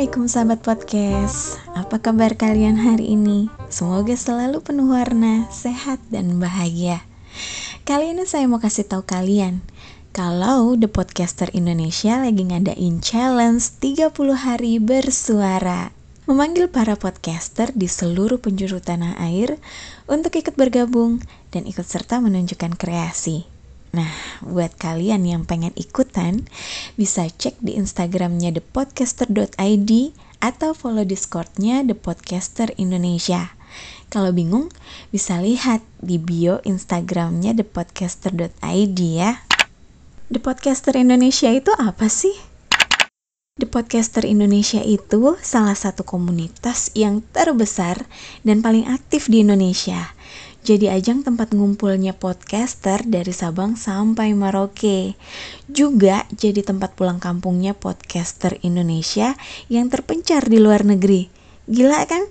Assalamualaikum sahabat podcast. Apa kabar kalian hari ini? Semoga selalu penuh warna, sehat, dan bahagia. Kali ini saya mau kasih tahu kalian Kalau The Podcaster Indonesia lagi ngadain challenge 30 hari bersuara. Memanggil para podcaster di seluruh penjuru tanah air Untuk ikut bergabung dan ikut serta menunjukkan kreasi Nah, buat kalian yang pengen ikutan, bisa cek di Instagramnya thepodcaster.id atau follow Discordnya The Podcaster Indonesia. Kalau bingung, bisa lihat di bio Instagramnya thepodcaster.id ya. The Podcaster Indonesia itu apa sih? The Podcaster Indonesia itu salah satu komunitas yang terbesar dan paling aktif di Indonesia jadi ajang tempat ngumpulnya podcaster dari Sabang sampai Merauke. Juga jadi tempat pulang kampungnya podcaster Indonesia yang terpencar di luar negeri. Gila kan?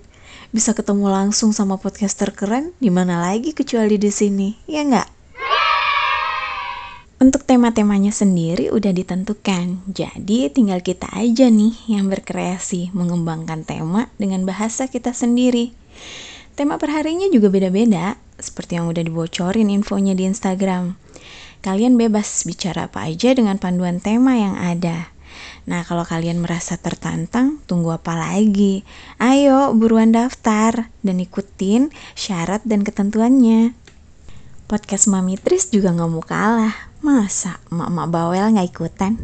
Bisa ketemu langsung sama podcaster keren di mana lagi kecuali di sini, ya nggak? Untuk tema-temanya sendiri udah ditentukan, jadi tinggal kita aja nih yang berkreasi mengembangkan tema dengan bahasa kita sendiri. Tema perharinya juga beda-beda, seperti yang udah dibocorin infonya di Instagram. Kalian bebas bicara apa aja dengan panduan tema yang ada. Nah, kalau kalian merasa tertantang, tunggu apa lagi? Ayo, buruan daftar dan ikutin syarat dan ketentuannya. Podcast Mami Tris juga nggak mau kalah. Masa emak-emak bawel nggak ikutan?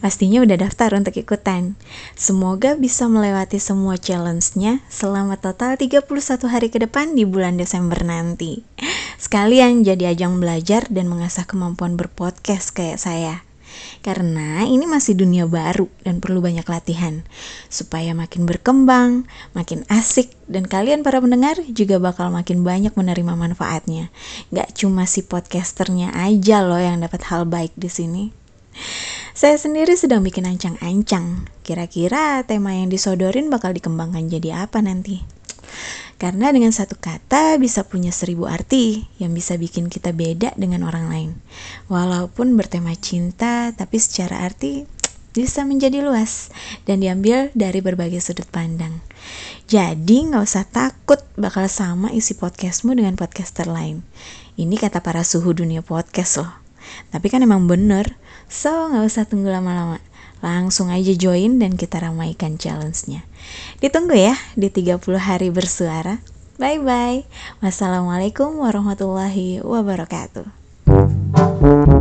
Pastinya udah daftar untuk ikutan. Semoga bisa melewati semua challenge-nya selama total 31 hari ke depan di bulan Desember nanti. Sekalian jadi ajang belajar dan mengasah kemampuan berpodcast kayak saya. Karena ini masih dunia baru dan perlu banyak latihan supaya makin berkembang, makin asik dan kalian para pendengar juga bakal makin banyak menerima manfaatnya. Gak cuma si podcasternya aja loh yang dapat hal baik di sini. Saya sendiri sedang bikin ancang-ancang. Kira-kira tema yang disodorin bakal dikembangkan jadi apa nanti? Karena dengan satu kata bisa punya seribu arti yang bisa bikin kita beda dengan orang lain. Walaupun bertema cinta, tapi secara arti bisa menjadi luas dan diambil dari berbagai sudut pandang. Jadi nggak usah takut bakal sama isi podcastmu dengan podcaster lain. Ini kata para suhu dunia podcast loh. Tapi kan emang bener, so nggak usah tunggu lama-lama. Langsung aja join dan kita ramaikan challenge-nya. Ditunggu ya di 30 hari bersuara. Bye-bye. Wassalamualaikum warahmatullahi wabarakatuh.